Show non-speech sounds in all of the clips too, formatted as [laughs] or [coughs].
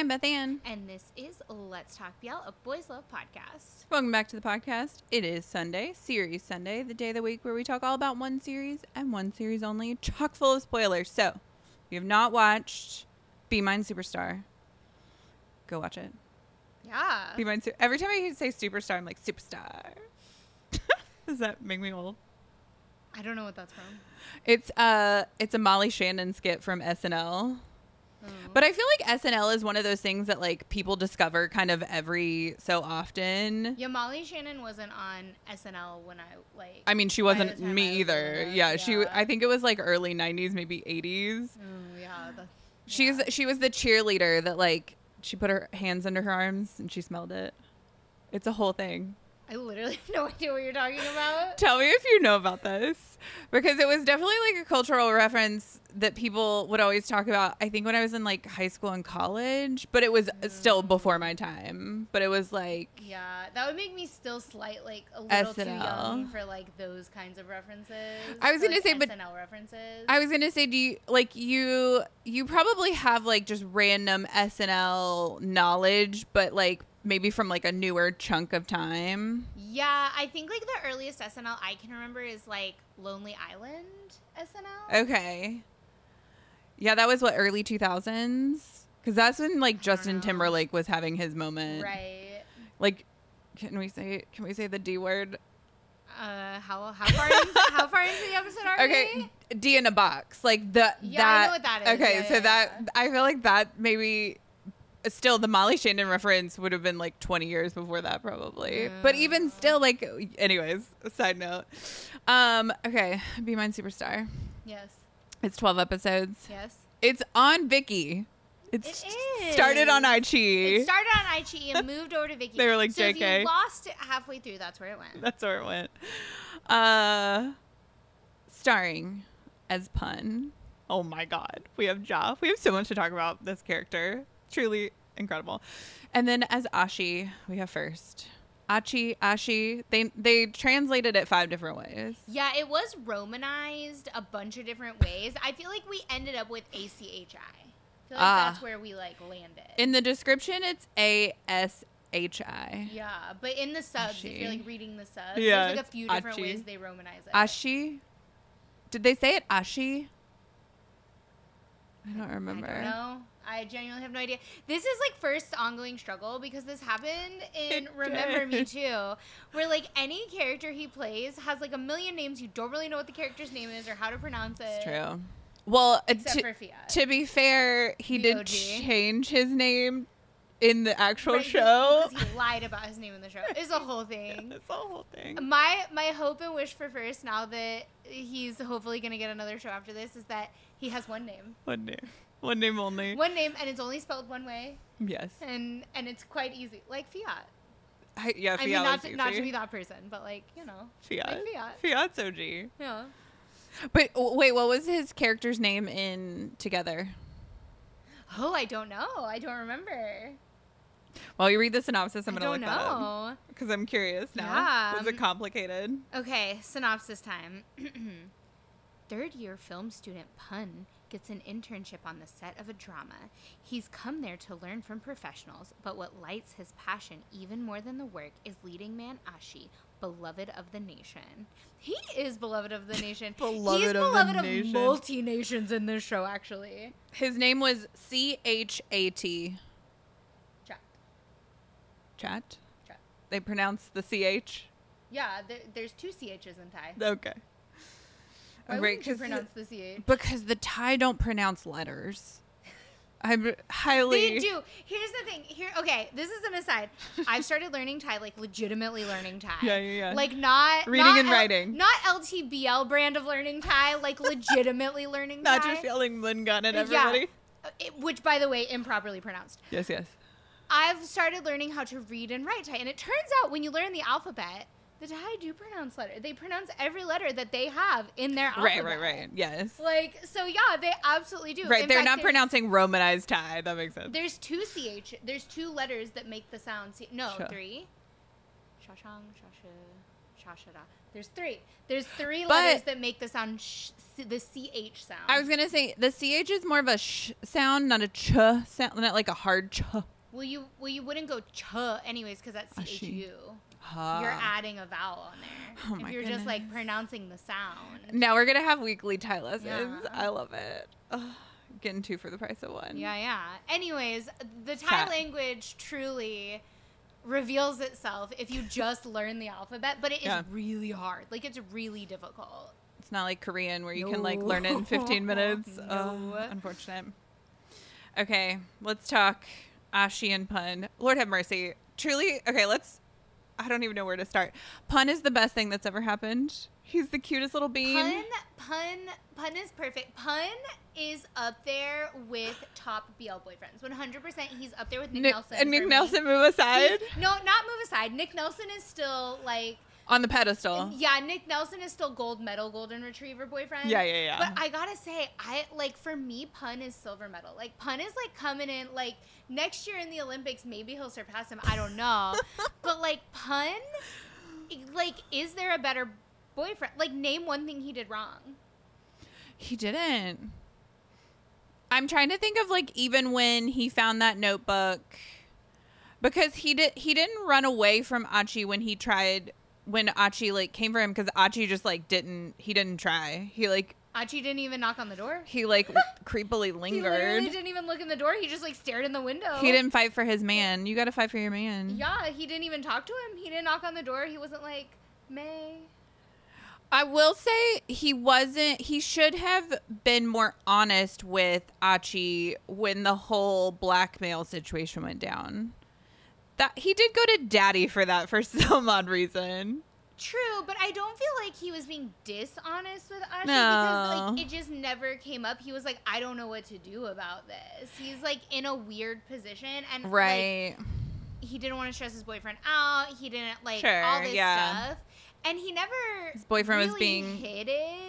I'm Beth Ann. And this is Let's Talk BL, a Boys Love podcast. Welcome back to the podcast. It is Sunday, Series Sunday, the day of the week where we talk all about one series and one series only, chock full of spoilers. So, if you have not watched Be Mine Superstar, go watch it. Yeah. Be Mine. Su- Every time I hear you say superstar, I'm like superstar. [laughs] Does that make me old? I don't know what that's from. It's uh, it's a Molly Shannon skit from SNL. Oh. But I feel like SNL is one of those things that like people discover kind of every so often. yeah, Molly Shannon wasn't on SNL when I like. I mean, she wasn't me either. little, Yeah, she. I think it was like early '90s, maybe '80s. Oh mm, yeah. That's, She's yeah. she was the cheerleader that like she put her hands under her arms and she smelled it. It's a whole thing. I literally have no idea what you're talking about. Tell me if you know about this because it was definitely like a cultural reference that people would always talk about. I think when I was in like high school and college, but it was mm-hmm. still before my time. But it was like Yeah, that would make me still slight like a little too young for like those kinds of references. I was gonna like, say, but- SNL references. I was gonna say, do you like you? You probably have like just random SNL knowledge, but like maybe from like a newer chunk of time. Yeah, I think like the earliest SNL I can remember is like Lonely Island SNL. Okay. Yeah, that was what early two thousands, because that's when like Justin. Timberlake was having his moment. Right. Like, can we say can we say the D word? Uh, how how far into, how far into the episode are Okay, D in a box, like the Yeah, that. I know what that is. Okay, Yeah, so yeah, that. I feel like that maybe still the Molly Shannon reference would have been like 20 years before that probably. But even Mm. still like anyways, side note. Um okay, Be Mine Superstar. Yes. It's 12 episodes. Yes. It's on Viki. It's It started on. IG. It started on iQIYI and [laughs] moved over to Viki. They were like, so if JK. you lost it halfway through, that's where it went. That's where it went. Uh starring as Pun. Oh my god. We have Ja. We have so much to talk about this character. Truly incredible. And then as Ashi, we have first. Achi, Ashi. They they translated it five different ways. Yeah, it was romanized a bunch of different ways. I feel like we ended up with ACHI. I feel like Ah. that's where we like landed. In the description it's A S H I. yeah, but in the subs, if you're like reading the subs, Yeah, there's like a few different Achi. ways they romanize it. Ashi? Did they say it Ashi? I don't remember. I don't know. I genuinely have no idea. This is like first ongoing struggle because this happened in Remember Me. Too, where like any character he plays has like a million names. You don't really know what the character's name is or how to pronounce it. It's true. Well, uh, Except to, for Fiat. to be fair, he did change his name in the actual Right, show. because he [laughs] lied about his name in the show. It's a whole [laughs] thing. It's a whole thing. My my hope and wish for first now that he's hopefully gonna get another show after this is that he has one name, One name. One name only. one name, and it's only spelled one way, Yes. and and it's quite easy, like Fiat. I, yeah, I mean, not to, not to be that person, but like you know, Fiat. like Fiat. Fiat's OG. Yeah. But wait, what was his character's name in Together? Oh, I don't know. I don't remember. While you read the synopsis, I'm gonna don't look that up know. because I'm curious now. Yeah, Was it um, complicated? Okay, synopsis time. [clears throat] Third year film student Pun gets an internship on the set of a drama. He's come there to learn from professionals, but what lights his passion even more than the work is leading man Ashi, beloved of the nation. He is beloved of the [laughs] nation. Beloved He's of the beloved of nation. multi nations in this show, actually. His name was C H A T. Chat. Chat. Chat. They pronounce the C H. Yeah, there, there's two CHs in Thai. Okay. Why Right, 'cause pronounce the CH? Because the Thai don't pronounce letters. I'm highly. They do. Here's the thing. Here, okay, this is an aside. I've started learning Thai, like legitimately learning Thai. Yeah, yeah, yeah. Like not Reading not and writing. not LTBL brand of learning Thai, like legitimately learning Not Thai. just yelling Lingun at Yeah. everybody. Uh, it- which, by the way, improperly pronounced. Yes, yes. I've started learning how to read and write Thai, and it turns out when you learn the alphabet, the Thai do pronounce letter. They pronounce every letter that they have in their alphabet. Right, right, right. Yes. Like so, yeah, they absolutely do. right, In they're fact, not pronouncing Romanized Thai. That makes sense. There's two ch. There's two letters that make the sound. C- no, Sure. three. Shashang, shasha, shashara. There's three. There's three But- letters that make the sound sh- the ch sound. I was gonna say the ch is more of a sh sound, not a ch sound, not like a hard ch. well, you well you wouldn't go ch anyways because that's Ah, ch she. u. Ha. You're adding a vowel on there. Oh if you're just like pronouncing the sound. Now we're gonna have weekly Thai lessons. Yeah. I love it. Ugh, getting two for the price of one. Yeah, yeah. Anyways, the Thai language truly reveals itself if you just [laughs] learn the alphabet, but it is Yeah. really hard. Like it's really difficult. It's not like Korean where you can like learn it in 15 minutes. [laughs] No. Ugh, unfortunate. Okay, let's talk Ashi and Pun. Lord have mercy. Truly, okay, let's. I don't even know where to start. Pun is the best thing that's ever happened. He's the cutest little bean. Pun, pun, pun is perfect. Pun is up there with top BL boyfriends. One hundred percent, he's up there with Nick, Nick, Nelson. and Nick me. Nelson move aside He's- no, not move aside. Nick Nelson is still like, on the pedestal. yeah, Nick Nelson is still gold medal golden retriever boyfriend. Yeah, yeah, yeah. But I gotta say, I like for me, Pun is silver medal. Like Pun is like coming in like next year in the Olympics, maybe he'll surpass him. I don't know, [laughs] but like Pun, like is there a better boyfriend? Like name one thing he did wrong. He didn't. I'm trying to think of like even when he found that notebook because he did he didn't run away from Achi when he tried when Achi like came for him because Achi just like didn't he didn't try. He like Achi didn't even knock on the door. he like [laughs] creepily lingered. He didn't even look in the door. He just like stared in the window. He didn't fight for his man. You got to fight for your man. Yeah, he didn't even talk to him. He didn't knock on the door. He wasn't like May. I will say he wasn't. He should have been more honest with Achi when the whole blackmail situation went down. That he did go to Daddy for that for [laughs] some odd reason. True, but I don't feel like he was being dishonest with Ashi No. because like it just never came up. He was like, I don't know what to do about this. He's like in a weird position and like, Right. he didn't want to stress his boyfriend out. He didn't like Sure, all this yeah. stuff. And he never His boyfriend was being.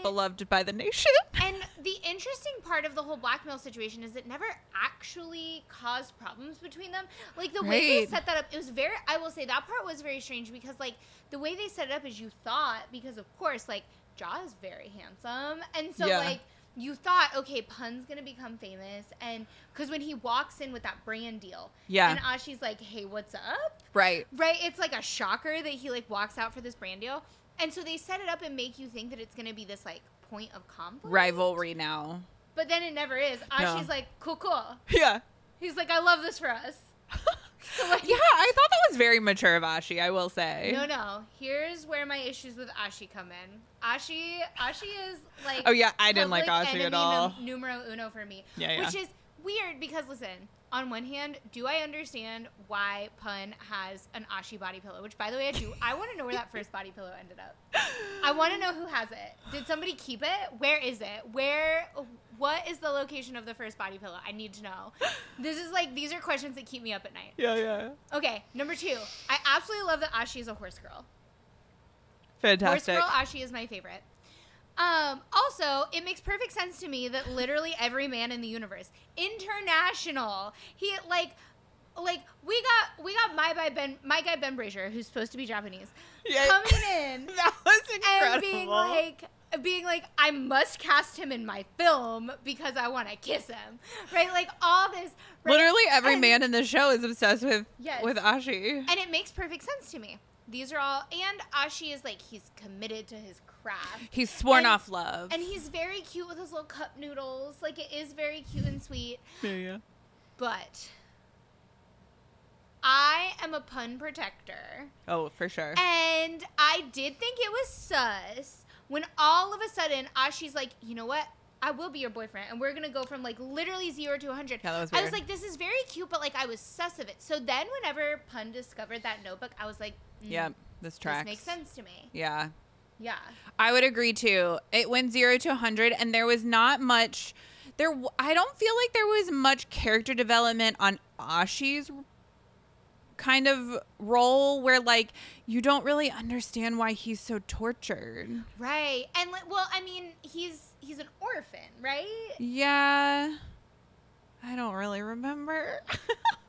Beloved by the nation. [laughs] And the interesting part of the whole blackmail situation is it never actually caused problems between them. Like the way they set that up, it was very. I will say that part was very strange because like the way they set it up is you thought because of course like Ja is very handsome, and so Yeah. like you thought okay Pun's gonna become famous, and because when he walks in with that brand deal, Yeah. and Ashi's like, hey, what's up? right. Right? It's like a shocker that he like walks out for this brand deal. And so they set it up and make you think that it's gonna be this like point of conflict. Rivalry now. But then it never is. Ashi's No. like, cool, cool. [laughs] Yeah. He's like, I love this for us. [laughs] [laughs] Like, Yeah, I thought that was very mature of Ashi, I will say. No, no. Here's where my issues with Ashi come in. Ashi, Ashi is like. Oh, yeah, I didn't like Ashi at all. num- numero uno for me. Yeah, yeah. Which is weird because listen, on one hand, do I understand why Pun has an Ashi body pillow? Which, by the way, I do. I want to know where that first body pillow ended up. I want to know who has it. Did somebody keep it? Where is it? Where? What is the location of the first body pillow? I need to know. [gasps] This is like these are questions that keep me up at night. Yeah, yeah. Okay, number two. I absolutely love that Ashi is a horse girl. Fantastic. Horse Girl Ashi is my favorite. Um, also, it makes perfect sense to me that literally every man in the universe, international, he like, like we got we got my guy Ben my guy Ben Brazier, who's supposed to be Japanese, Yeah. coming in [laughs] that was incredible. and being like being like I must cast him in my film because I want to kiss him, right? Like all this. Right? Literally every And- man in the show is obsessed with Yes. with Ashi. and it makes perfect sense to me. These are all, and Ashi is like he's committed to his craft. He's sworn And- off love. And he's very cute with his little cup noodles. Like it is very cute and sweet. yeah, yeah. But I am a pun protector. Oh, for sure. And I did think it was sus when all of a sudden Ashi's like, you know what? I will be your boyfriend, and we're gonna go from like literally zero to 100. Yeah, was I was like, this is very cute, but like I was sus of it. So then, whenever Pun discovered that notebook, I was like, mm, yeah, this tracks. this makes sense to me. Yeah. Yeah. I would agree too. It went zero to 100, and there was not much. There, I don't feel like there was much character development on Ashi's kind of role, where like you don't really understand why he's so tortured. Right. And like, well, I mean, he's he's an orphan, right? Yeah, I don't really remember. [laughs]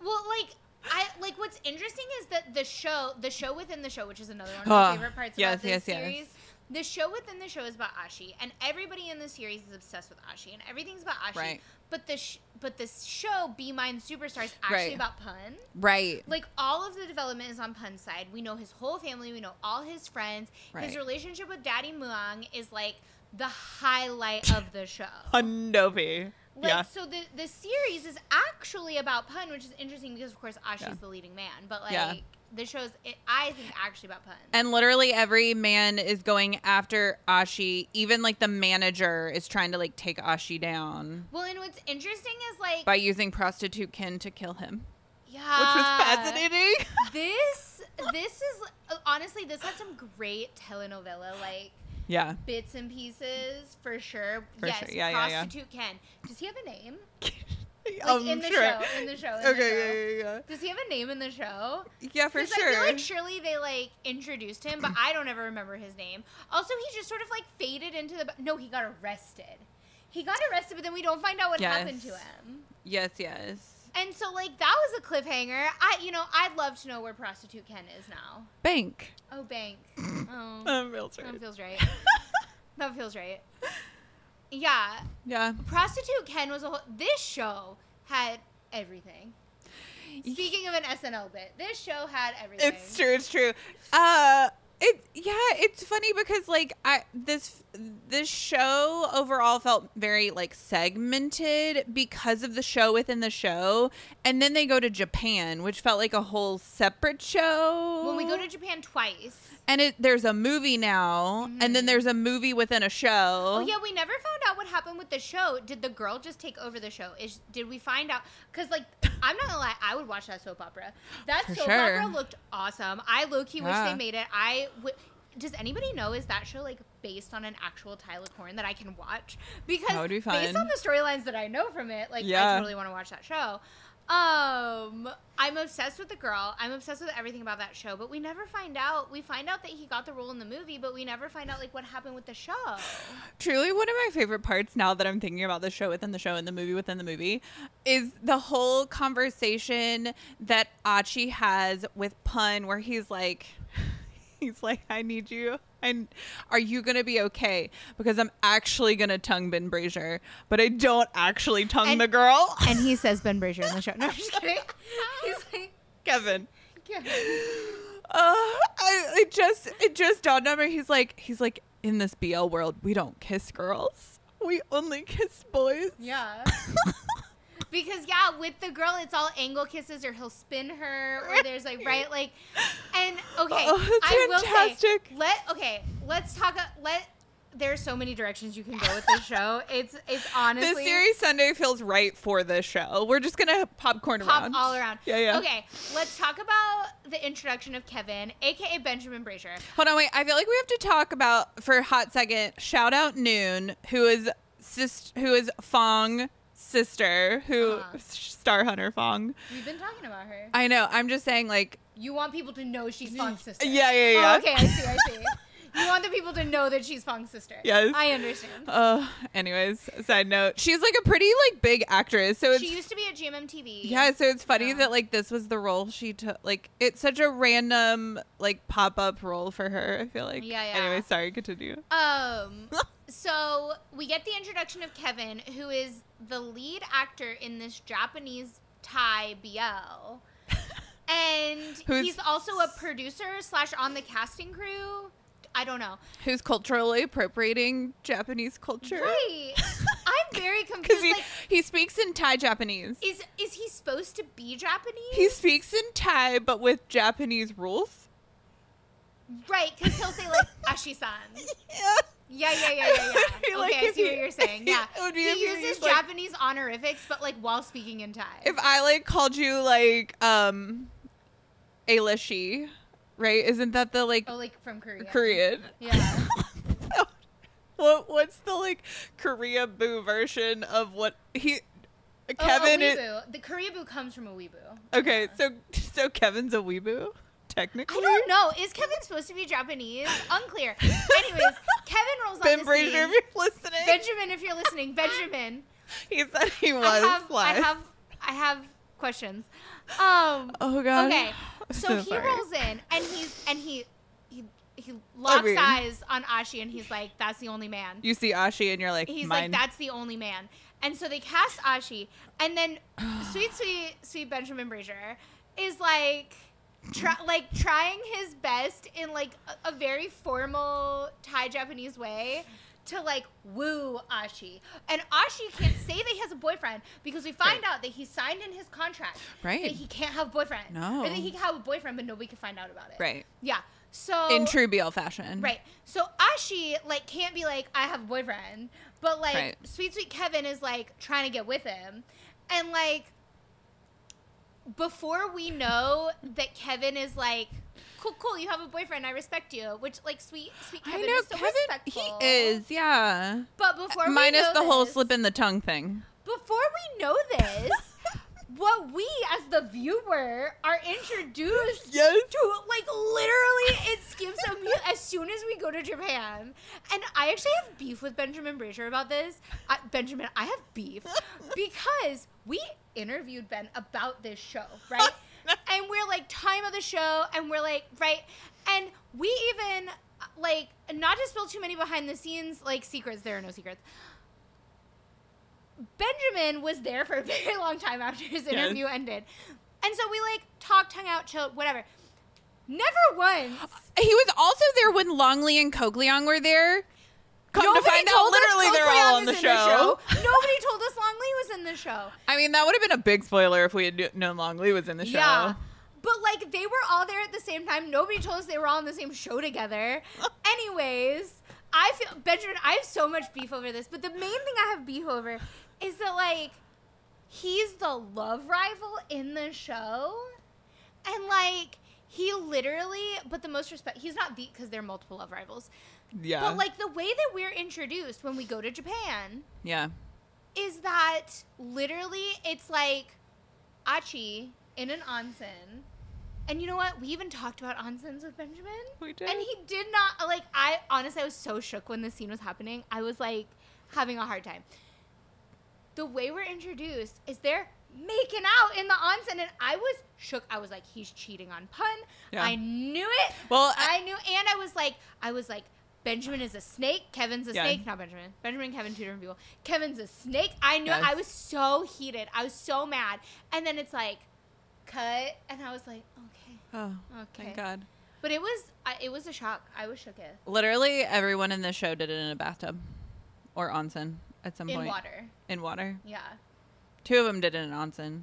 Well, like I like what's interesting is that the show, the show within the show, which is another one of my favorite parts yes, about this yes, yes. series. the show within the show is about Ashi, and everybody in the series is obsessed with Ashi, and everything's about Ashi. Right. But the sh- but the show Be Mine Superstar is actually Right. about Pun. Right. Like all of the development is on Pun's side. We know his whole family. We know all his friends. Right. His relationship with Daddy Muang is like the highlight of the show. [laughs] Novi. Like yeah. so the the series is actually about Pun, which is interesting because of course Ashi's Yeah. the leading man, but like Yeah. The show's it, I think actually about Pun. And literally every man is going after Ashi. Even like the manager is trying to like take Ashi down well, and what's interesting is like by using prostitute Kin to kill him, yeah, which was fascinating. [laughs] This this is honestly this had some great telenovela like yeah. bits and pieces for sure. For yes, sure. Yeah, yeah, yeah. prostitute Ken. Does he have a name? [laughs] Like Um, in the sure. show, in the show. In the show. Okay, yeah, yeah, yeah. Does he have a name in the show? yeah. for sure. I feel like surely they like introduced him, but I don't ever remember his name. Also, he just sort of like faded into the. No, he got arrested. He got arrested, but then we don't find out what happened to him. yes, yes. And so, like, that was a cliffhanger. I, you know, I'd love to know where prostitute Ken is now. Bank. Oh, bank. [coughs] Oh, Um, real [laughs] that feels right. that feels right. Yeah, Yeah. prostitute Ken was a whole. This show had everything. Speaking of an SNL bit, this show had everything. It's true. It's true. Uh, it yeah. It's funny because like I this this show overall felt very like segmented because of the show within the show, and then they go to Japan, which felt like a whole separate show. When we go to Japan twice. And it there's a movie now, and then Mhm. there's a movie within a show. Oh yeah, we never found out what happened with the show. Did the girl just take over the show? Is did we find out? Because like, I'm not gonna lie, I would watch that soap opera. That For soap sure. opera looked awesome. I low key wish they made it. I would. Does anybody know is that show like based on an actual Thai lakorn that I can watch? Because be based on the storylines that I know from it, like I totally want to watch that show. Um, I'm obsessed with the girl. I'm obsessed with everything about that show, but we never find out. We find out that he got the role in the movie, but we never find out like what happened with the show. Truly, one of my favorite parts now that I'm thinking about the show within the show and the movie within the movie is the whole conversation that Achi has with Pun, where he's like, he's like, I need you. And are you gonna be okay? Because I'm actually gonna tongue Ben Brazier, but I don't actually tongue And- the girl. [laughs] And he says Ben Brazier in the show. No, I'm just [laughs] kidding. He's like, Kevin. yeah. Uh, I it just it just dawned on me. He's like he's like in this BL world, we don't kiss girls. We only kiss boys. Yeah. [laughs] Because yeah, with the girl, it's all angle kisses, or he'll spin her, or there's like right, like, and okay, Oh, that's I will say, fantastic. let okay, let's talk. uh, Let there's so many directions you can go with this [laughs] show. It's it's honestly This series Sunday feels right for this show. We're just gonna popcorn pop around. all around. Yeah, yeah. Okay, let's talk about the introduction of Kevin, aka Benjamin Brazier. Hold on, wait. I feel like we have to talk about for a hot second. Shout out Noon, who is sis, who is Fong sister, who Uh-huh. Star Hunter Fong. We've been talking about her. I know. I'm just saying, like, You want people to know she's Fong's sister. yeah, yeah, Oh, yeah. okay, I see, I see. [laughs] You want the people to know that she's Fong's sister. Yes. I understand. Uh, anyways, side note, she's like a pretty like big actress, so it's She used to be at GMMTV. yeah. So it's funny Yeah. that like this was the role she took. Like it's such a random like pop up role for her. I feel like. Yeah, yeah. Anyway, sorry. Continue. Um. [laughs] so we get the introduction of Kevin, who is the lead actor in this Japanese Thai BL, [laughs] and Who's- he's also a producer slash on the casting crew. I don't know. Who's culturally appropriating Japanese culture? Right. [laughs] I'm very Because confused. he Like, he speaks in Thai Japanese. is is he supposed to be Japanese? He speaks in Thai, but with Japanese rules. right because he'll say like [laughs] Ashi-san. Yeah. Yeah, yeah, yeah, yeah, yeah. [laughs] Like okay, I see he- what you're saying. Yeah, it would be he uses used, like- Japanese honorifics, but like while speaking in Thai. If I like called you like um, Ailishi, right? Isn't that the like oh, like from Korea. Korean? Yeah. [laughs] what what's the like Korea boo version of what he Oh, Kevin a is the Koreaboo comes from a weeaboo. Okay, Yeah. so so Kevin's a weeboo technically. I don't know. Is Kevin supposed to be Japanese? Unclear. Anyways, [laughs] Kevin rolls on Ben the Brazier, if you're listening, Benjamin, if you're listening, [laughs] Benjamin, he said he was I have, I have, I have questions. Um. oh god. Okay, [laughs] I'm so, he rolls in, and he's and he, he he locks mean- eyes on Ashi and he's like, "That's the only man." You see Ashi and you're like, He's mine. like, "That's the only man." And so they cast Ashi, and then [sighs] sweet, sweet, sweet Benjamin Brazier is like, try, like trying his best in like a, a very formal Thai Japanese way to like woo Ashi. And Ashi can't say that he has a boyfriend because we find Right. out that he signed in his contract Right. that he can't have a boyfriend. No. Or that he can have a boyfriend, but nobody can find out about it. right. Yeah. So In true BL fashion. Right. So Ashi like can't be like I have a boyfriend, but like Right. sweet sweet Kevin is like trying to get with him, and like before we know that Kevin is like cool cool you have a boyfriend I respect you, which like sweet sweet Kevin I know is so Kevin. respectful. He is, yeah. But before we Minus know the whole slip in the tongue thing. before we know this. [laughs] What we as the viewer are introduced Yes. to, like literally, it skips a as soon as we go to Japan. And I actually have beef with Benjamin Brazier about this. I, Benjamin, I have beef [laughs] because we interviewed Ben about this show, right? And we're like time of the show, and we're like right, and we even like not to spill too many behind the scenes like secrets. There are no secrets. Benjamin was there for a [laughs] very long time after his Yes. interview ended. And so we like talked, hung out, chilled, whatever. Never once. He was also there when Longley and Cogliong were there. Come Nobody to find out, told us literally they're all on the is show. [laughs] Nobody told us Longley was in the show. I mean, that would have been a big spoiler if we had kn- known Longley was in the show. Yeah. But like they were all there at the same time. Nobody told us they were all on the same show together. [laughs] Anyways, I feel Benjamin, I have so much beef over this, but the main thing I have beef over is that like he's the love rival in the show. And like he literally, but the most respect he's not the because there are multiple love rivals. Yeah. But like the way that we're introduced when we go to Japan yeah. is that literally it's like Achi in an onsen. And you know what? We even talked about onsens with Benjamin. We did. And he did not like I honestly I was so shook when the scene was happening. I was like having a hard time. The way we're introduced is they're making out in the onsen and I was shook. I was like, he's cheating on pun. Yeah. I knew it. Well, I- I knew and I was like I was like Benjamin is a snake. Kevin's a Yeah. snake. Not Benjamin. Benjamin and Kevin, two different people. Kevin's a snake. I knew. Yes. I was so heated. I was so mad. And then it's like, cut, and I was like, okay, Oh, okay. thank God. But it was, it was a shock. I was shook it. Literally everyone in the show did it in a bathtub or onsen at some in point. In water. In water. Yeah. Two of them did it in onsen.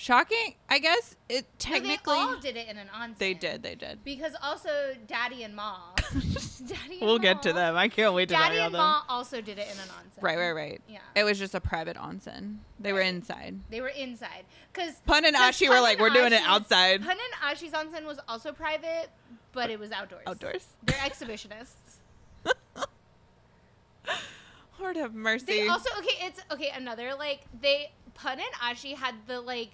Shocking. I guess it technically no, they all did it in an onsen. they did. They did. Because also Daddy and Ma. [laughs] Daddy and We'll get to them. I can't wait to Daddy tell and them. Ma also did it in an onsen. Right, right, right. Yeah. It was just a private onsen. They were inside. They were inside. Because Pun and Ashi were like, we're doing it outside. Pun and Ashi's onsen was also private, but it was outdoors. Outdoors. They're exhibitionists. [laughs] Lord have mercy. They also okay. It's okay. Another like they Pun and Ashi had the like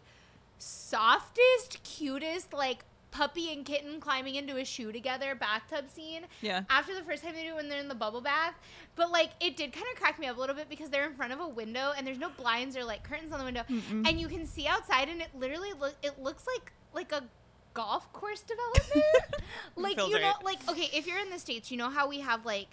softest, cutest like puppy and kitten climbing into a shoe together bathtub scene. yeah. After the first time they do it when they're in the bubble bath, but like it did kind of crack me up a little bit because they're in front of a window and there's no blinds or like curtains on the window, Mm-mm. and you can see outside and it literally look it looks like like a golf course development. [laughs] [laughs] like you know, right. like okay, if you're in the states, you know how we have like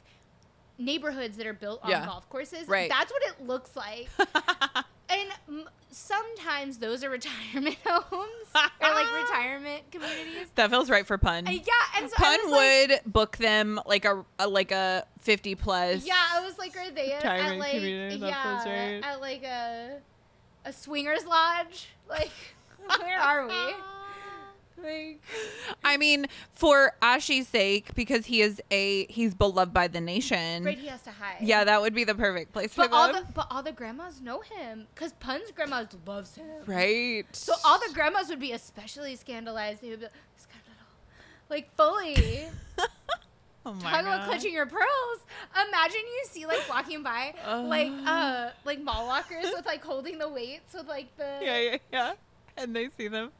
neighborhoods that are built on Yeah. golf courses. Right. That's what it looks like. [laughs] and sometimes those are retirement [laughs] homes or like retirement communities. that feels right for Pun. Uh, yeah, and so I Pun was like- would book them like a, a like a fifty plus. Yeah, I was like, are they at, at like community, that yeah, feels right. at like a a swingers lodge? Like, [laughs] where are we? [laughs] Like, I mean, for Ashi's sake, because he is a he's beloved by the nation. right, he has to hide. Yeah, that would be the perfect place for but all them. the but all the grandmas know him because Pun's grandma loves him. right. So all the grandmas would be especially scandalized. They would be like, like fully. [laughs] oh my Talk about clutching your pearls. Imagine you see like walking by like [sighs] uh like mall walkers with like holding the weights with like the Yeah, yeah, yeah. [laughs] And they see them.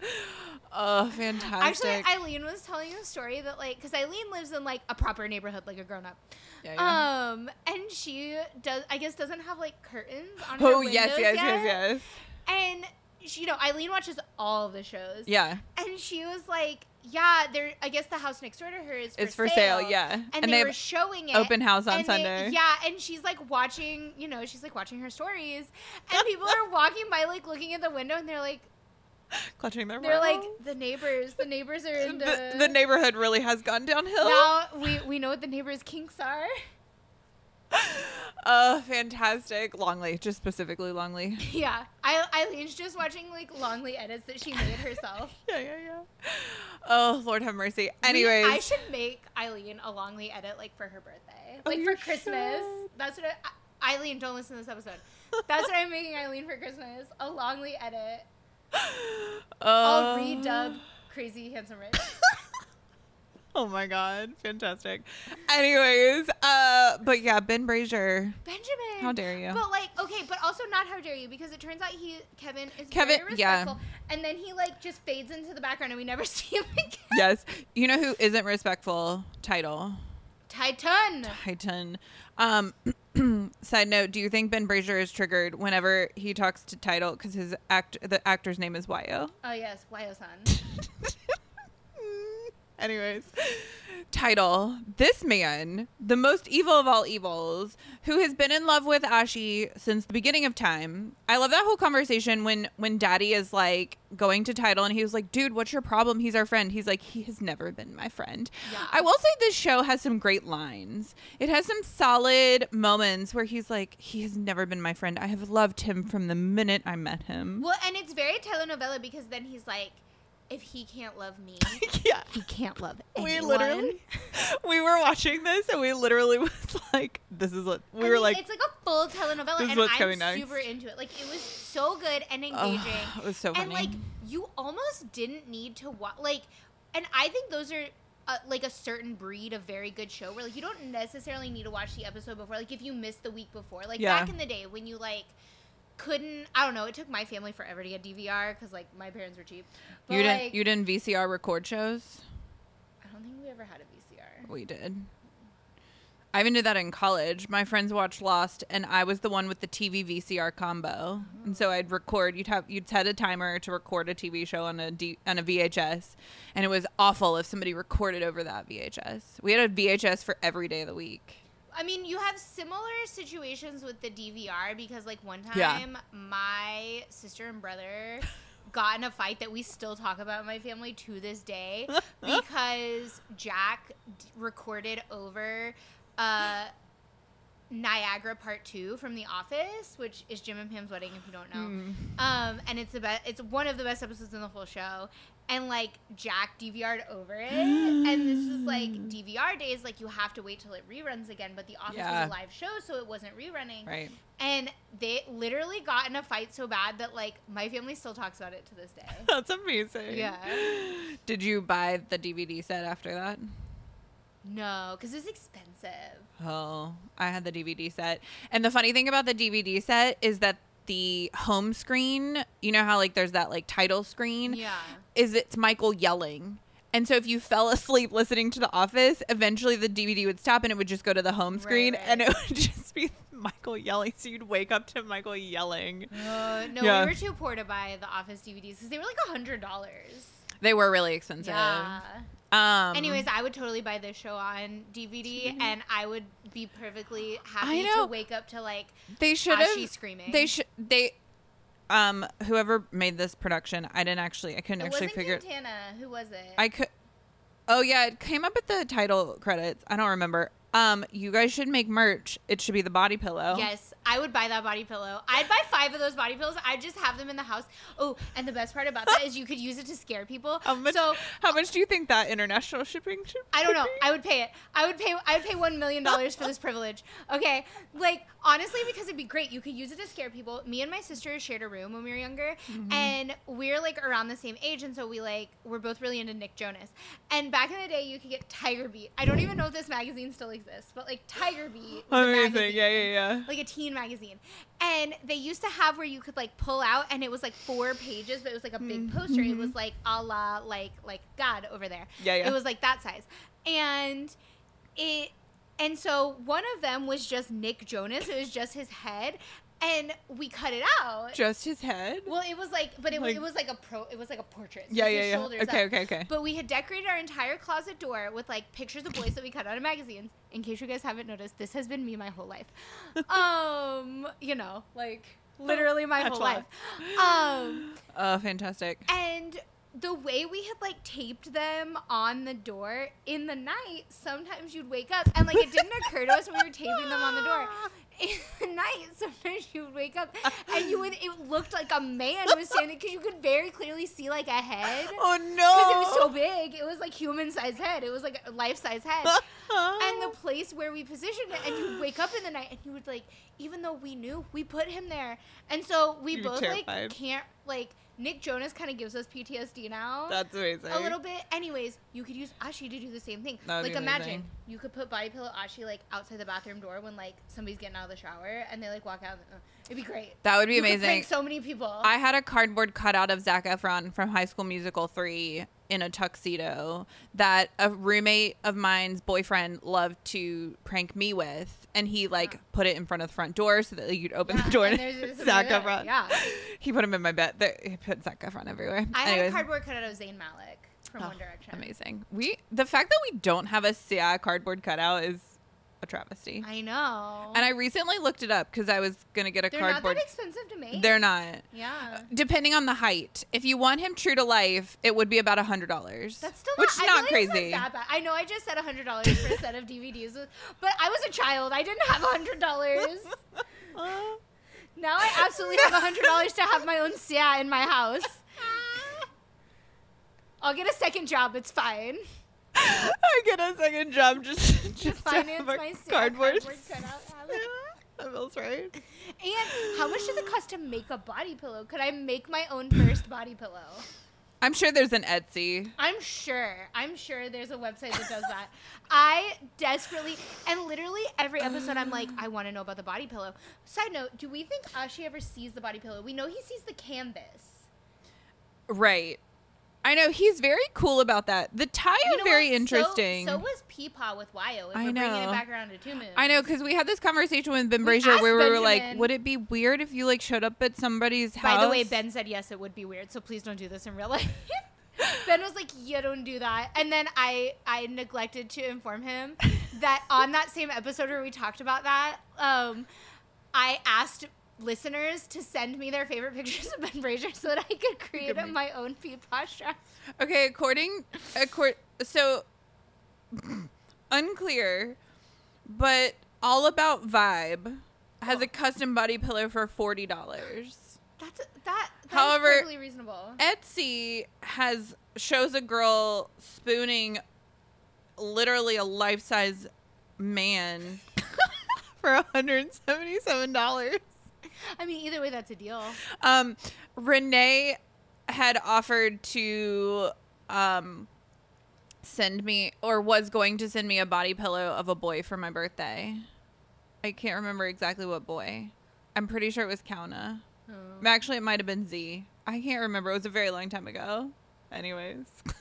Oh, fantastic. Actually, Eileen was telling a story that like because Eileen lives in like a proper neighborhood, like a grown up. yeah, yeah. Um, and she does, I guess, doesn't have like curtains on her oh windows yes, yes, yet. yes, yes. And she, you know, Eileen watches all the shows. Yeah. And she was like, yeah, they're I guess the house next door to her is for It's for sale, sale, yeah. And, And they, they were showing it. open house on and they- Sunday. yeah, and she's like watching, you know, she's like watching her stories, and [laughs] people are walking by, like looking at the window, and they're like, [laughs] Clutching their they're like the neighbors, the neighbors are into. [laughs] the, the neighborhood really has gone downhill. now we we know what the neighbors' kinks are. Oh, [laughs] fantastic. Longley, just specifically Longley. yeah, I Eileen's just watching like Longley edits that she made herself. yeah, yeah, yeah. Oh, Lord have mercy. We- Anyways. I should make Eileen a Longley edit like for her birthday, Oh, like you for Christmas. should. That's what I, Eileen. Don't listen to this episode. That's what I'm making Eileen for Christmas. A Longley edit. I'll Uh, redub Crazy Handsome Rich. [laughs] Oh my god, fantastic. Anyways, uh, but yeah, Ben Brazier. Benjamin. How dare you? But like, okay, but also not how dare you because it turns out he Kevin is Kevin- very yeah. and then he like just fades into the background and we never [laughs] see him again. yes, you know who isn't respectful? Title Titan. Titan. Um, [clears throat] side note: Do you think Ben Brazier is triggered whenever he talks to Title because his act the actor's name is Yo? Oh yes, Wayo-san. [laughs] Anyways, title This man, the most evil of all evils, who has been in love with Ashi since the beginning of time. I love that whole conversation when when daddy is like going to title and he was like, dude, what's your problem? He's our friend. He's like, he has never been my friend. Yeah. I will say this show has some great lines. It has some solid moments where he's like, he has never been my friend. I have loved him from the minute I met him. Well, and it's very telenovela because then he's like, if he can't love me, [laughs] yeah. he can't love anyone. we literally [laughs] we were watching this and we literally [laughs] was like this is what we I were mean, like it's like a full telenovela, and I'm next. super into it. Like it was so good and oh, engaging, it was so funny and like you almost didn't need to watch. Like, and I think those are. Uh, like a certain breed of very good show where like you don't necessarily need to watch the episode before like if you missed the week before like Yeah. back in the day when you like couldn't i don't know it took my family forever to get dvr because like my parents were cheap. But you didn't you didn't vcr record shows? I don't think we ever had a vcr we did. I even did that in college. My friends watched lost and i was the one with the tv vcr combo. And so i'd record you'd have you'd set a timer to record a tv show on a D, on a vhs and it was awful if somebody recorded over that vhs we had a vhs for every day of the week I mean, you have similar situations with the DVR because, like, one time Yeah. my sister and brother [laughs] got in a fight that we still talk about in my family to this day [laughs] because Jack d- recorded over uh, Niagara Part Two from The Office, which is Jim and Pam's wedding. If you don't know, Hmm. um, and it's the best. It's one of the best episodes in the whole show. And like Jack DVR'd over it, and this is [gasps] like DVR days. Like you have to wait till it reruns again. But The Office Yeah. was a live show, so it wasn't rerunning. right And they literally got in a fight so bad that like my family still talks about it to this day. [laughs] That's amazing. Yeah. [gasps] Did you buy the DVD set after that? no, because it's expensive. Oh, I had the DVD set. And the funny thing about the DVD set is that the home screen, you know how like there's that like title screen, Yeah. Is it's Michael yelling. And so if you fell asleep listening to The Office, eventually the DVD would stop and it would just go to the home screen right. and it would [laughs] just be Michael yelling. So you'd wake up to Michael yelling. Uh, no, Yeah. we were too poor to buy the Office DVDs because they were like a hundred dollars. They were really expensive. Yeah. Um, Anyways, I would totally buy this show on DVD, and I would be perfectly happy to wake up to like they should have screaming. They should they um whoever made this production, I didn't actually I couldn't it actually wasn't figure Quintana. Who was it? I could Oh yeah, it came up at the title credits. I don't remember. Um you guys should make merch. It should be the body pillow. Yes, I would buy that body pillow. I'd buy five of those body pillows. I'd just have them in the house. Oh, and the best part about that is you could use it to scare people. How much so how much do you think that international shipping should I don't know. be? I would pay it. I would pay. I would pay one million dollars for this privilege. Okay, like honestly, because it'd be great. You could use it to scare people. Me and my sister shared a room when we were younger, Mm-hmm. and we're like around the same age, and so we like we're both really into Nick Jonas. And back in the day, you could get Tiger Beat. I don't even know if this magazine still exists, but like Tiger Beat. Amazing. magazine Yeah, yeah, yeah. like a teen magazine. And they used to have where you could like pull out and it was like four pages, but it was like a big mm-hmm. poster. It was like a la like like God over there. Yeah, yeah. It was like that size. And it And so one of them was just Nick Jonas. It was just his head, and we cut it out. Just his head. Well, it was like, but it, Like- it was like a pro. It was like a portrait. so yeah, yeah, yeah. shoulders Okay, up. okay, okay. But we had decorated our entire closet door with like pictures of boys that we cut out of magazines. In case you guys haven't noticed, this has been me my whole life. [laughs] Um, you know, like literally my whole life. Um, Oh, fantastic. and the way we had like taped them on the door in the night, sometimes you'd wake up and like it didn't occur to us when we were taping them on the door. [laughs] In the night, sometimes [laughs] you would wake up [laughs] and you would it looked like a man was standing because you could very clearly see like a head. [laughs] Oh no! Because it was so big, it was like human size head. It was like a life size head. and the place where we positioned it, and you'd wake up in the night and you would like, even though we knew, we put him there, and so we You'd be both terrified. like can't like. Nick Jonas kind of gives us PTSD now. That's amazing. a little bit. Anyways, you could use Ashi to do the same thing. Like imagine amazing. you could put body pillow Ashi like outside the bathroom door when like somebody's getting out of the shower and they like walk out. Uh, it'd be great. That would be You amazing. so many people. I had a cardboard cutout of Zac Efron from High School Musical 3 in a tuxedo that a roommate of mine's boyfriend loved to prank me with. And he like put it in front of the front door so that like, you'd open Yeah, the door and and, Zac there. Efron. Yeah. [laughs] He put him in my bed. There, he put Zac Efron everywhere. I had a cardboard cutout of Zayn Malik from Oh, One Direction. Amazing. We the fact that we don't have a Sia cardboard cutout is a travesty. I know. and I recently looked it up because I was gonna get a They're cardboard. not that expensive to make. They're not. Yeah. Uh, depending on the height, if you want him true to life, it would be about a hundred dollars. That's still which is not like crazy. bad. I know I just said a hundred dollars for a set of DVDs, but I was a child. I didn't have a hundred dollars. [laughs] now I absolutely have a hundred dollars to have my own Sia in my house. [laughs] I'll get a second job. It's fine. I get a second job just, just [laughs] to [laughs] finance have a my cardboard. cardboard cutout habit. [laughs] that feels right. And how much does it cost to make a body pillow? Could I make my own first body pillow? I'm sure there's an Etsy. I'm sure. I'm sure there's a website that does that. I desperately and literally every episode I'm like, I want to know about the body pillow. Side note, do we think Ashi ever sees the body pillow? We know he sees the canvas. Right. I know he's very cool about that. The tie You is know very what? Interesting. So, was Peepaw with Wayo. If I we're bringing it know. back around to Two Moons. I know because we had this conversation with Ben Brazier where we were like, "Would it be weird if you like showed up at somebody's house?" By the way, Ben said yes, it would be weird. So please don't do this in real life. [laughs] ben was like, "Yeah, don't do that." And then I I neglected to inform him that on that same episode where we talked about that, um, I asked listeners to send me their favorite pictures of Ben Brazier so that I could create make- my own Peepaw strap. Okay, according, accord, so [clears throat] unclear, but all about vibe has a custom body pillow for forty dollars. That's that. That's However- perfectly reasonable. Etsy has shows a girl spooning literally a life size man [laughs] [laughs] for $177. [laughs] I mean, either way, that's a deal. Um, Renee had offered to um, send me, or was going to send me a body pillow of a boy for my birthday. I can't remember exactly what boy. I'm pretty sure it was Kauna. Um, Actually, it might have been Z. I can't remember. It was a very long time ago. Anyways. [laughs]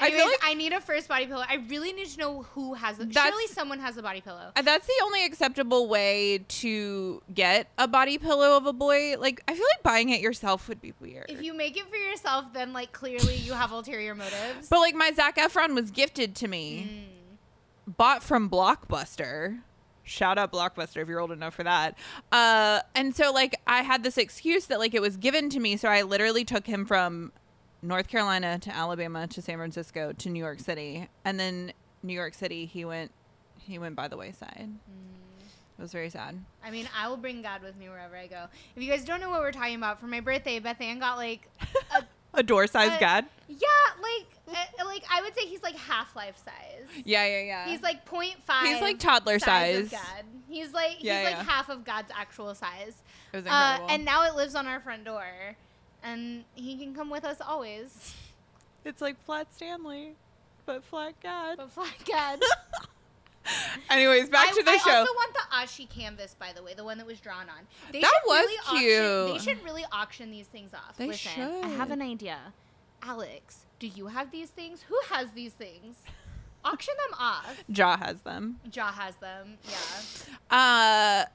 I Anyways, feel I, need a first body pillow. I really need to know who has it. Surely someone has a body pillow. uh, that's the only acceptable way to get a body pillow of a boy. Like, I feel like buying it yourself would be weird. If you make it for yourself, then like clearly you have ulterior motives. But like my Zac Efron was gifted to me, Mm. bought from Blockbuster. Shout out Blockbuster if you're old enough for that. Uh, and so like I had this excuse that like it was given to me, so I literally took him from North Carolina to Alabama to San Francisco to New York City, and then New York City he went he went by the wayside. It was very sad. I mean, I will bring God with me wherever I go. If you guys don't know what we're talking about, for my birthday, Beth Ann got like, a, [laughs] A door sized God. yeah, like, uh, like I would say he's like half life size. Yeah, yeah, yeah. He's like 0.5. He's like toddler of size. God. He's like Yeah, he's like yeah. half of God's actual size. it was Uh, incredible. and now it lives on our front door, and he can come with us always. it's like flat Stanley, but flat gad. But fuck God. [laughs] Anyways, back I, to the I show. I also want the Ashi canvas, by the way, the one that was drawn on. They That was really Auction, they should really auction these things off. They Listen, I have an idea. Alex, do you have these things? Who has these things? [laughs] Auction them off. Ja has them. Ja has them. Yeah.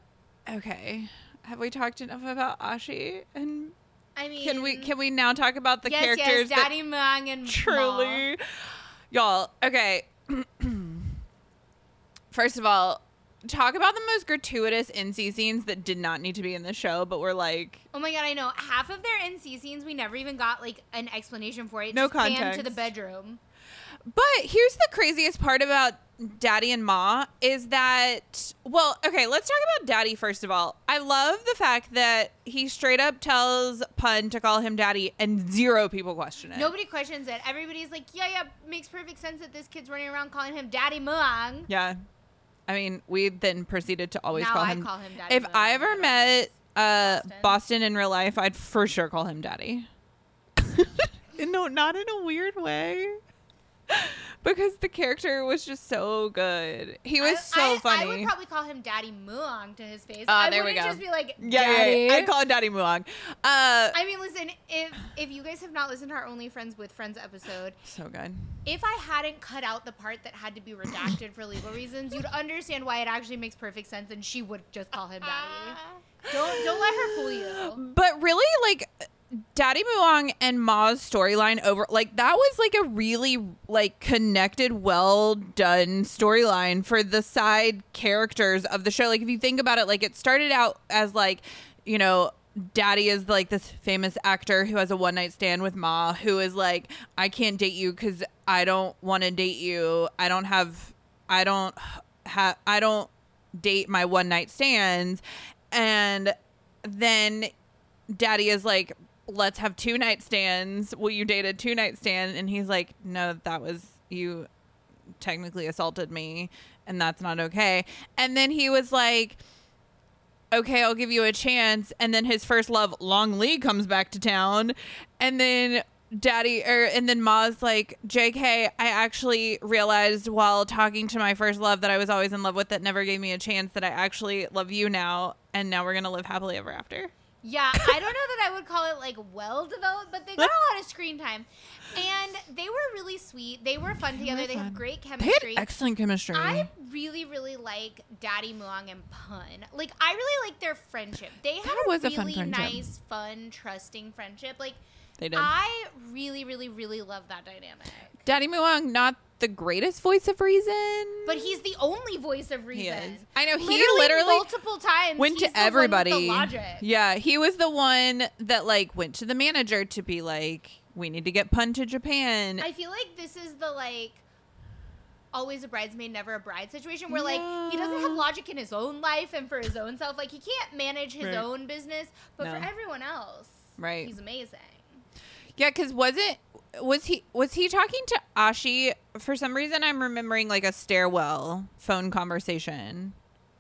Uh, okay. Have we talked enough about Ashi? And I mean, can we can we now talk about the yes, characters yes, Daddy Mung and truly, y'all? Okay. [clears throat] First of all, talk about the most gratuitous NC scenes that did not need to be in the show, but were like Oh my god, I know. Half of their NC scenes we never even got like an explanation for it. No Just panned to the bedroom. But here's the craziest part about Daddy and Ma is that, well, okay, let's talk about Daddy first of all. I love the fact that he straight up tells Pun to call him Daddy and zero people question it. Nobody questions it. Everybody's like, yeah, yeah, makes perfect sense that this kid's running around calling him Daddy Muang. Yeah. I mean, we then proceeded to always Now call I him. call him Daddy if Muang. I ever met uh, Boston. Boston. in real life, I'd for sure call him Daddy. [laughs] [laughs] no, not in a weird way. [laughs] because the character was just so good. He was I- so I, funny. I would probably call him Daddy Muang to his face. Ah, I there we go. just be like, yeah, yeah, Daddy. yeah. I call him Daddy Muang. Uh, I mean, listen, if if you guys have not listened to our Only Friends with Friends episode, so good. if I hadn't cut out the part that had to be redacted for legal reasons, you'd understand why it actually makes perfect sense, and she would just call him Daddy. [laughs] Don't don't let her fool you. But really, like Daddy Muang and Ma's storyline over, like that was like a really like connected, well done storyline for the side characters of the show. Like if you think about it, like it started out as like you know. Daddy is like this famous actor who has a one night stand with Ma, who is like, I can't date you because I don't want to date you. I don't have, I don't have, I don't date my one night stands. And then daddy is like, let's have two night stands. Will you date a two night stand? And he's like, no, that was you technically assaulted me and that's not okay. And then he was like, okay, I'll give you a chance. And then his first love, Long Lee, comes back to town. And then daddy, or, and then Ma's like, JK, I actually realized while talking to my first love that I was always in love with that never gave me a chance that I actually love you now. And now we're to live happily ever after. Yeah, I don't know that I would call it like well developed, but they got a lot of screen time, and they were really sweet. They were fun together. were They have fun. great They had chemistry. excellent chemistry. I really, really like Daddy Muang and Pun. Like, I really like their friendship. They had That a was a really fun friendship. nice, fun, trusting friendship. Like, they did. I really, really, really love that dynamic. Daddy Muang, not the greatest voice of reason. But he's the only voice of He reason. is. I know, he literally, literally multiple times went to the one with everybody. Yeah, he was the one that like went to the manager to be like, we need to get Pun to Japan. I feel like this is the like always a bridesmaid, never a bride situation where like he doesn't have logic in his own life and for his own self. Like he can't manage his Right. own business, but for everyone else, Right. he's amazing. Yeah, because was it was he was he talking to Ashi for some reason? I'm remembering like a stairwell phone conversation.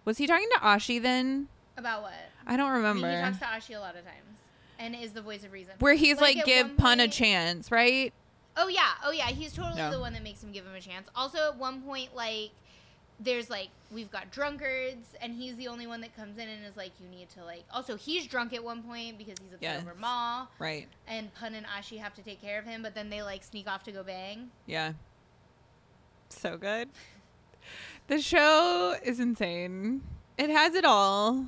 Was he talking to Ashi then? About what? I don't I remember. mean, he talks to Ashi a lot of times and is the voice of reason. Where he's like, at give Pun a chance, right? Oh yeah, oh yeah, he's totally the one that makes him give him a chance. Also, at one point, like, there's like we've got drunkards, and he's the only one that comes in and is like, you need to like. Also, he's drunk at one point because he's upset Yes. over Ma, Right. and Pun and Ashi have to take care of him, but then they like sneak off to go bang. Yeah. So good. The show is insane. It has it all.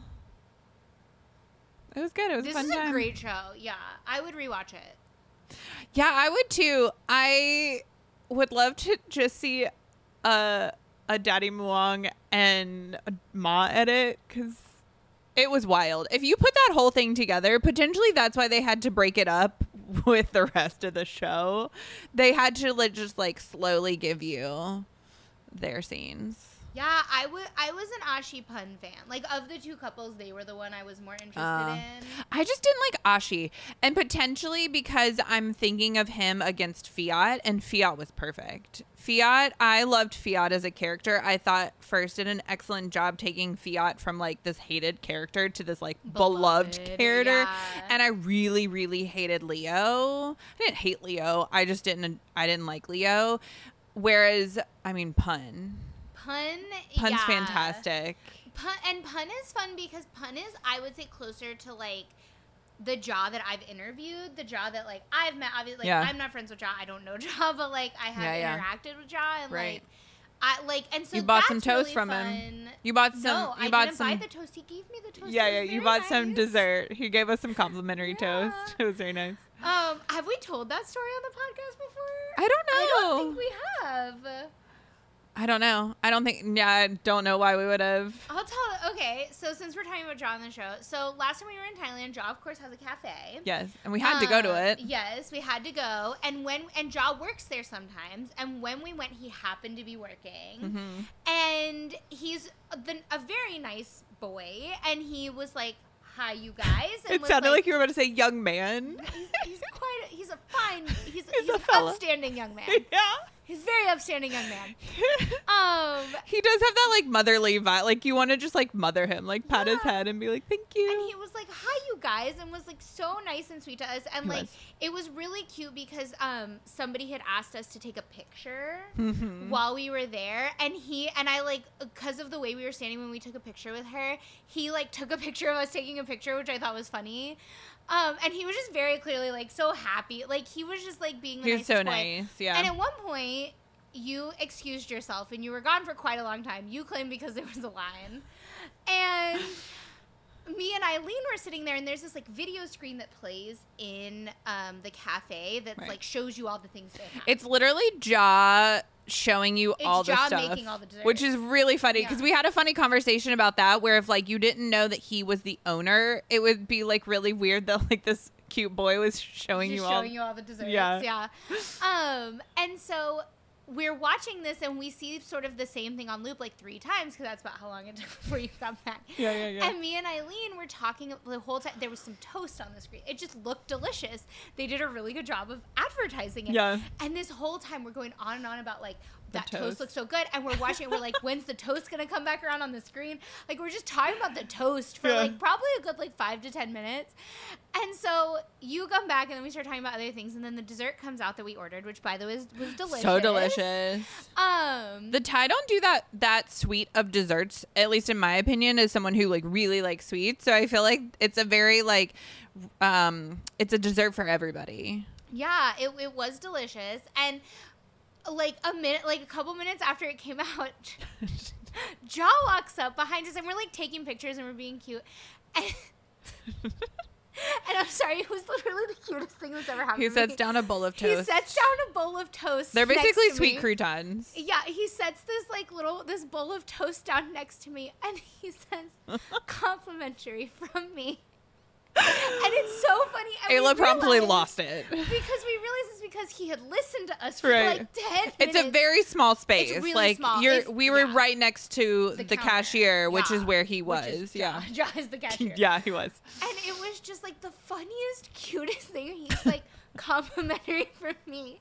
It was good. It was This a fun is a time. great show. Yeah, I would rewatch it. Yeah, I would too. I would love to just see a a Daddy Muang and Ma edit because it was wild. If you put that whole thing together, potentially that's why they had to break it up [laughs] with the rest of the show. They had to like just like slowly give you their scenes. Yeah, I would. I was an Ashi Pun fan. Like of the two couples, they were the one I was more interested Uh, in. I just didn't like Ashi, and potentially because I'm thinking of him against Fiat, and Fiat was perfect. Fiat, I loved Fiat as a character. I thought First did an excellent job taking Fiat from like this hated character to this like beloved, Beloved, character, yeah. and I really, really hated Leo. I didn't hate Leo. I just didn't. I didn't like Leo. Whereas, I mean, Pun. Pun. Pun's yeah. fantastic. Pun and pun is fun because pun is I would say closer to like the Ja that I've interviewed, the Ja that like I've met. Obviously, like Yeah. I'm not friends with Ja. I don't know [laughs] Ja, but like I have Yeah, interacted with Ja, and Right. like I like, and so You bought some toast really from him. You bought some. no, you I bought didn't some. buy the toast. He gave me the toast. yeah, yeah. You bought some dessert. He gave us some complimentary Yeah. toast. [laughs] It was very nice. Um, have we told that story on the podcast before? I don't know. I don't think we have. I don't know. I don't think. Yeah, I don't know why we would have. I'll tell. Okay, so since we're talking about Ja on the show, so last time we were in Thailand, Ja of course has a cafe. Yes, and we had to go to Um, it. Yes, we had to go, and when and Ja works there sometimes, and when we went, he happened to be working, Mhm. and he's the, a very nice boy, and he was like, "Hi, you guys." And It sounded like, you were about to say young man. He's, he's quite. A, he's a fine. He's, [laughs] He's he's, a an fella. upstanding young man. [laughs] yeah. He's a very upstanding young man. [laughs] Um, he does have that like motherly vibe. Like you want to just like mother him, like pat his head and be like, "Thank you." and he was like, "Hi, you guys," and was like so nice and sweet to us, and He like was. it was really cute because um somebody had asked us to take a picture Mhm. while we were there, and he and I like because of the way we were standing when we took a picture with her, he like took a picture of us taking a picture, which I thought was funny. Um, and he was just very clearly like so happy, like he was just like being the he was so boy. nice. Yeah. And at one point, you excused yourself and you were gone for quite a long time. You claimed because there was a line. And me and Eileen were sitting there, and there's this like video screen that plays in um, the cafe that Right. like shows you all the things they have. It's literally Ja showing you It's all the stuff, making all the which is really funny because Yeah. we had a funny conversation about that. Where if like you didn't know that he was the owner, it would be like really weird that like this cute boy was showing just you all. you all the desserts. Yeah. Yeah. Um, and so we're watching this, and we see sort of the same thing on loop like three times because that's about how long it took [laughs] before you got back. Yeah, yeah, yeah. And me and Eileen were talking the whole time. There was some toast on the screen. It just looked delicious. They did a really good job of advertising it. Yeah. And this whole time we're going on and on about like that toast. toast. looks so good, and we're watching. it. We're like, when's the toast gonna come back around on the screen? Like we're just talking about the toast for Yeah. like probably a good like five to ten minutes. And so you come back, and then we start talking about other things, and then the dessert comes out that we ordered, which by the way was, was delicious. So delicious. Um, The Thai don't do that that sweet of desserts, at least in my opinion, as someone who like really likes sweets. So I feel like it's a very like um it's a dessert for everybody. Yeah, it, it was delicious. And like a minute, like a couple minutes after it came [laughs] out, [laughs] Ja walks up behind us and we're like taking pictures and we're being cute. [laughs] And, and I'm sorry, it was literally the cutest thing that's ever happened. he sets down a bowl of toast. He sets down a bowl of toast. They're basically to sweet me. croutons. Yeah, he sets this like little this bowl of toast down next to me, and he says, "Complimentary from me." [laughs] and it's so funny. And Ayla promptly lost it. because we realized it's because he had listened to us for Right. like ten It's minutes. a very small space. really like small. you're It's- we were yeah. right next to the, counter. cashier, which is where he was. yeah. [laughs] Ja is the cashier. [laughs] yeah, he was. And it was just like the funniest, cutest thing. He's like complimentary for me.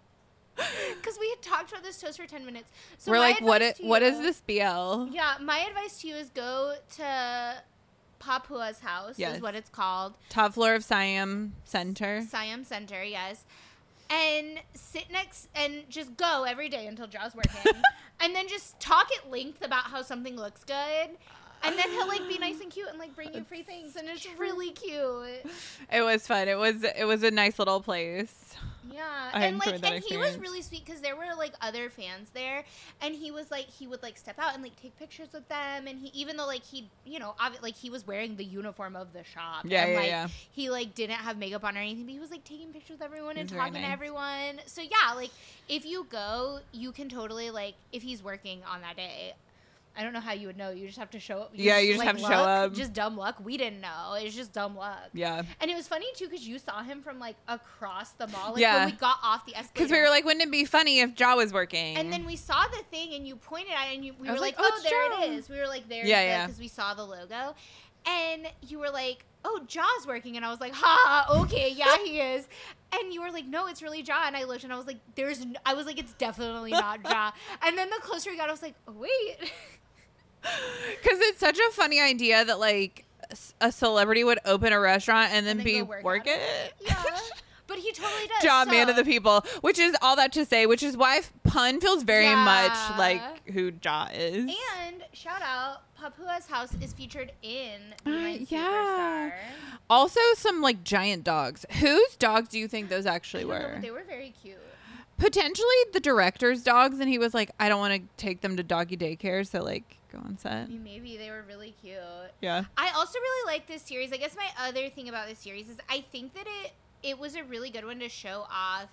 Because we had talked about this toast for ten minutes. So we're like, what it, to what is this BL? Yeah, my advice to you is go to Papua's house. Yes. Is what it's called. Top floor of Siam Center. Siam Center, yes. And sit next and just go every day until Ja's working. [laughs] and then just talk at length about how something looks good. And then he'll like be nice and cute and like bring you free things and it's really cute. It was fun. It was it was a nice little place. Yeah. I and like and he was really sweet because there were like other fans there and he was like he would like step out and like take pictures with them and he even though like he you know obvi- like he was wearing the uniform of the shop Yeah, and, yeah, like, yeah. he like didn't have makeup on or anything but he was like taking pictures with everyone and He's talking to everyone so yeah like if you go you can totally like if he's working on that day I don't know how you would know. You just have to show up. Yeah, you just like, have to show up. Just dumb luck. We didn't know. It's just dumb luck. Yeah. And it was funny too because you saw him from like across the mall. Like Yeah. when we got off the escalator. Because we were like, wouldn't it be funny if Ja was working? and then we saw the thing, and you pointed at it, and you, we I were like, "Oh, "Oh, there Ja." it is." We were like, there Yeah, yeah, yeah. because we saw the logo, and you were like, "Oh, Ja's working," and I was like, "Ha, okay, yeah, he [laughs] is." And you were like, "No, it's really Ja," and I looked, and I was like, "There's," n- I was like, "It's definitely not [laughs] Ja." and then the closer we got, I was like, oh, "Wait." [laughs] Because it's such a funny idea that like a celebrity would open a restaurant and then, then be work it. yeah, [laughs] but he totally does. Ja, man of the people, which is all that to say, which is why pun feels very Yeah. much like who Ja is. And shout out, Papua's house is featured in Uh, yeah. Superstar. Also, some like giant dogs. Whose dogs do you think those actually know, were? but they were very cute. Potentially the director's dogs, and he was like, I don't want to take them to doggy daycare, so like go on set. Maybe they were really cute. Yeah. I also really like this series. I guess my other thing about this series is I think that it it was a really good one to show off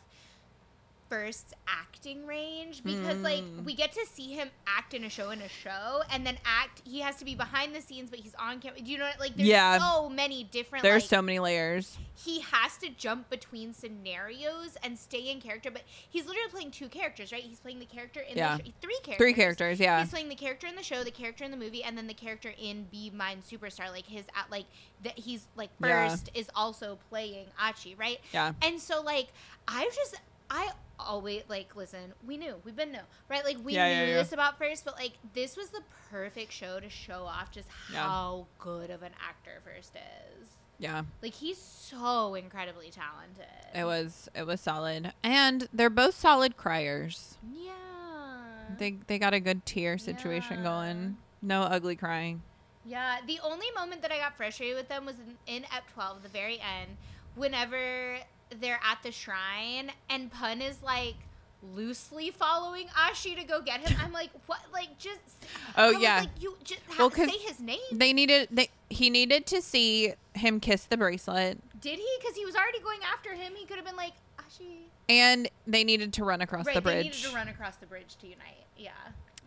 First acting range because like Mm. we get to see him act in a show in a show and then act he has to be behind the scenes but he's on camera do you know what like there's Yeah. so many different There's like, so many layers. he has to jump between scenarios and stay in character but he's literally playing two characters right he's playing the character in Yeah. the show three characters Three characters, yeah. He's playing the character in the show, the character in the movie, and then the character in Be Mine Superstar. Like his at like that he's like Yeah. First is also playing Achi, right? Yeah. And so like I was just I always like listen, we knew, we've been know, right? Like we Yeah, knew yeah, yeah. this about First, but like this was the perfect show to show off just how good of an actor First is. Yeah. Like he's so incredibly talented. It was it was solid. And they're both solid criers. Yeah. They they got a good tear situation going. No ugly crying. Yeah, the only moment that I got frustrated with them was in, in Ep 12, the very end, whenever they're at the shrine and Pun is like loosely following Ashi to go get him. I'm like, what? Like, just. Oh, I yeah. Like, you just ha- Well, say his name. They needed they he needed to see him kiss the bracelet Did he? Because he was already going after him. He could have been like, Ashi. and they needed to run across right, the they bridge. needed to run across the bridge to unite. Yeah.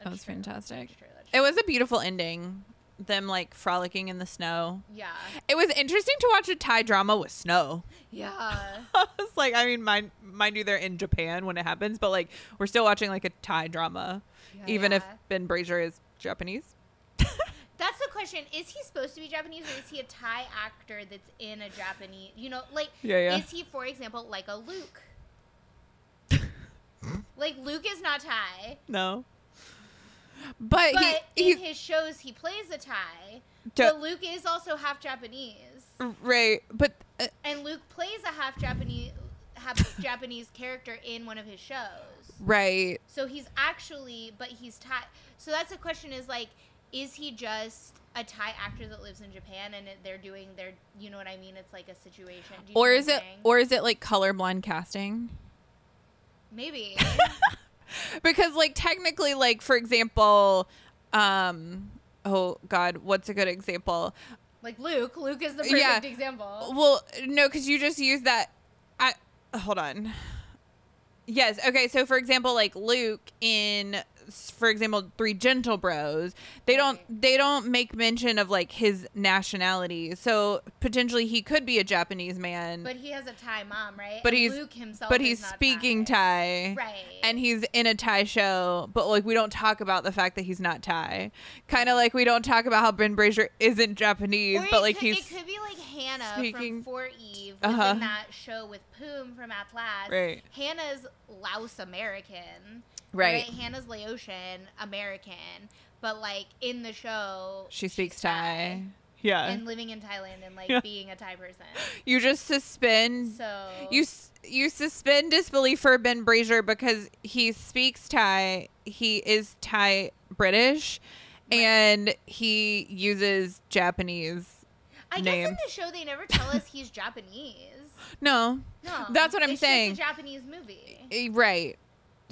That was true. fantastic. True, It was a beautiful ending. Them like frolicking in the snow. Yeah. It was interesting to watch a Thai drama with snow. Yeah. [laughs] I was like, I mean, mind, mind you, they're in Japan when it happens, but like, we're still watching like a Thai drama, Yeah, even if. Ben Brazier is Japanese. [laughs] That's the question. Is he supposed to be Japanese or is he a Thai actor that's in a Japanese, you know, like, Yeah, yeah. is he, for example, like a Luke? [laughs] like, Luke is not Thai, No. But, but he, in he his shows, he plays a Thai. Ja- but Luke is also half Japanese. right, but uh, And Luke plays a half Japanese half [laughs] Japanese character in one of his shows. right. So he's actually, but he's Thai. So that's the question: is like, is he just a Thai actor that lives in Japan and they're doing their, you know what I mean? It's like a situation. Do you Or is it, saying? or is it like colorblind casting? maybe? [laughs] because like technically like for example um oh god what's a good example like Luke. Luke is the perfect Yeah. example. well no because you just use that i hold on yes okay so for example like luke in for example three gentle bros they don't they don't make mention of like his nationality so potentially he could be a japanese man But he has a Thai mom, right? But And he's- Luke himself. but he's speaking thai, Right. and he's in a Thai show, but like we don't talk about the fact that he's not Thai. Kind of like we don't talk about how Ben Brazier isn't Japanese, Or but like could, he's it could be like Hannah speaking- from 4EVE was Uh-huh. in that show with Poom from Atlas. Right. Hannah's Laos American. Right. Hannah's Laotian American, but like in the show, she speaks Thai. Yeah, and living in Thailand and like Yeah. being a Thai person. you just suspend So you s- you suspend disbelief for Ben Brazier because he speaks Thai. He is Thai British, Right. and he uses Japanese. I guess names. in the show they never tell us he's Japanese. No, No, That's what I'm it's saying. Just a Japanese movie. Eh, Right.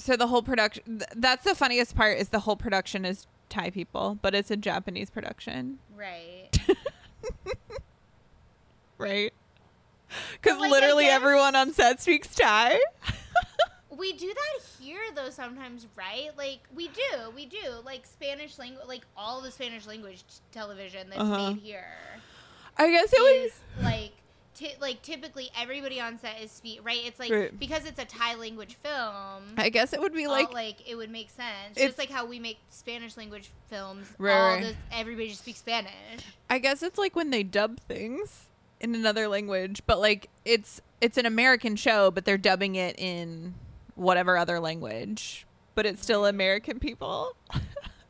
So the whole production th- that's the funniest part is the whole production is Thai people, but it's a Japanese production, Right. [laughs] right? Cuz like, literally guess- everyone on set speaks Thai. [laughs] We do that here though sometimes, right? Like we do, we do. Like Spanish language, like all the Spanish language t- television that's Uh-huh. made here I guess it was like like typically everybody on set is speak right. It's like Right. because it's a Thai language film. I guess it would be like, like like it would make sense, It's- just like how we make Spanish language films. Right, all everybody just speaks Spanish. I guess it's like when they dub things in another language, but like it's it's an American show, but they're dubbing it in whatever other language, but it's still mm-hmm. American people. [laughs]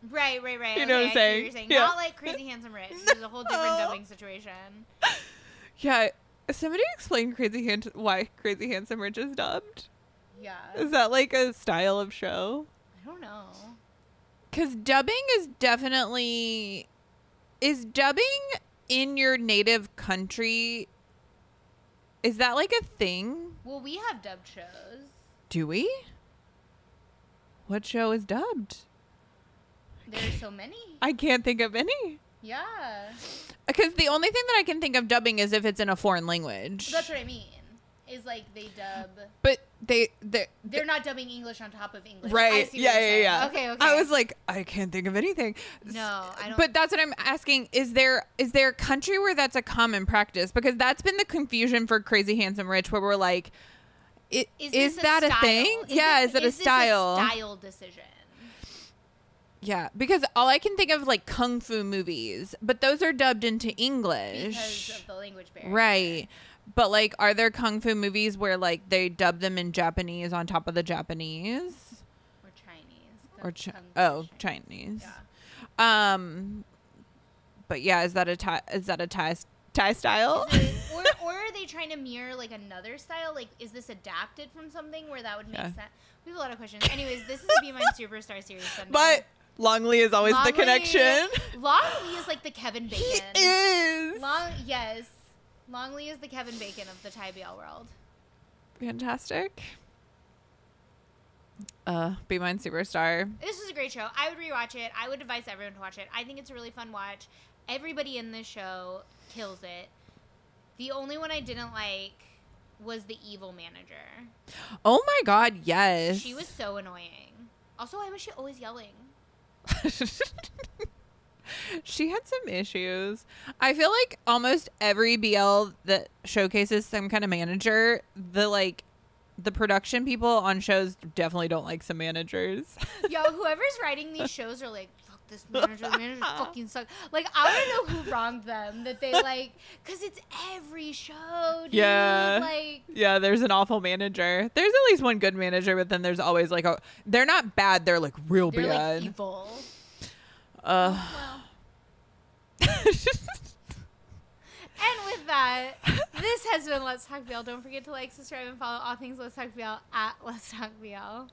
Right, right, right. You know okay, what I'm see what saying? you're Yeah. Not like Crazy Handsome Rich. There's a whole different [laughs] dubbing situation. [laughs] yeah, somebody explain Crazy Hand- why Crazy Handsome Rich is dubbed. Yeah. Is that like a style of show? I don't know. Because dubbing is definitely is dubbing in your native country. Is that like a thing? Well, we have dubbed shows. Do we? What show is dubbed? There are so many. I can't think of any. Yeah. Because the only thing that I can think of dubbing is if it's in a foreign language. That's what I mean. Is like they dub. But they they They're not dubbing English on top of English. I right. see Yeah, yeah, saying. yeah. Okay, okay. I was like, I can't think of anything. No, I don't. But that's what I'm asking. Is there is there a country where that's a common practice? Because that's been the confusion for Crazy Handsome Rich, where we're like, it, is, is, that a, style? thing? yeah, is it a style? style decision. Yeah, because all I can think of is like kung fu movies, but those are dubbed into English. Because of the language barrier. Right. But like are there kung fu movies where like they dub them in Japanese on top of the Japanese? Or Chinese. Or chi- oh, Chinese. Chinese. Yeah. Um but yeah, is that a Thai is that a Thai Thai style? It- [laughs] or, or are they trying to mirror like another style? Like, is this adapted from something where that would make Yeah. sense? We have a lot of questions. Anyways, this is Be Mine Superstar series. Sunday. but Longley is always Long the connection. Lee- Long Lee is like the Kevin [laughs] Bacon. He is. Long, yes. Long Lee is the Kevin Bacon of the Thai BL world. Fantastic. Uh, Be Mine Superstar. This is a great show. I would rewatch it. I would advise everyone to watch it. I think it's a really fun watch. Everybody in this show kills it. The only one I didn't like was the evil manager. Oh my god, yes. She was so annoying. Also, why was she always yelling? [laughs] she had some issues. I feel like almost every BL that showcases some kind of manager, the like the production people on shows definitely don't like some managers. Yo, whoever's writing these [laughs] shows are like, this manager. The manager [laughs] fucking sucks. Like, I want to know who wronged them. That they [laughs] like, because it's every show. Dude. Yeah. Like, yeah, there's an awful manager. There's at least one good manager, but then there's always like a they're not bad, they're like real they're like bad. evil. uh Well. [laughs] And with that, this has been Let's Talk BL. Don't forget to like, subscribe, and follow all things Let's Talk BL at Let's Talk BL.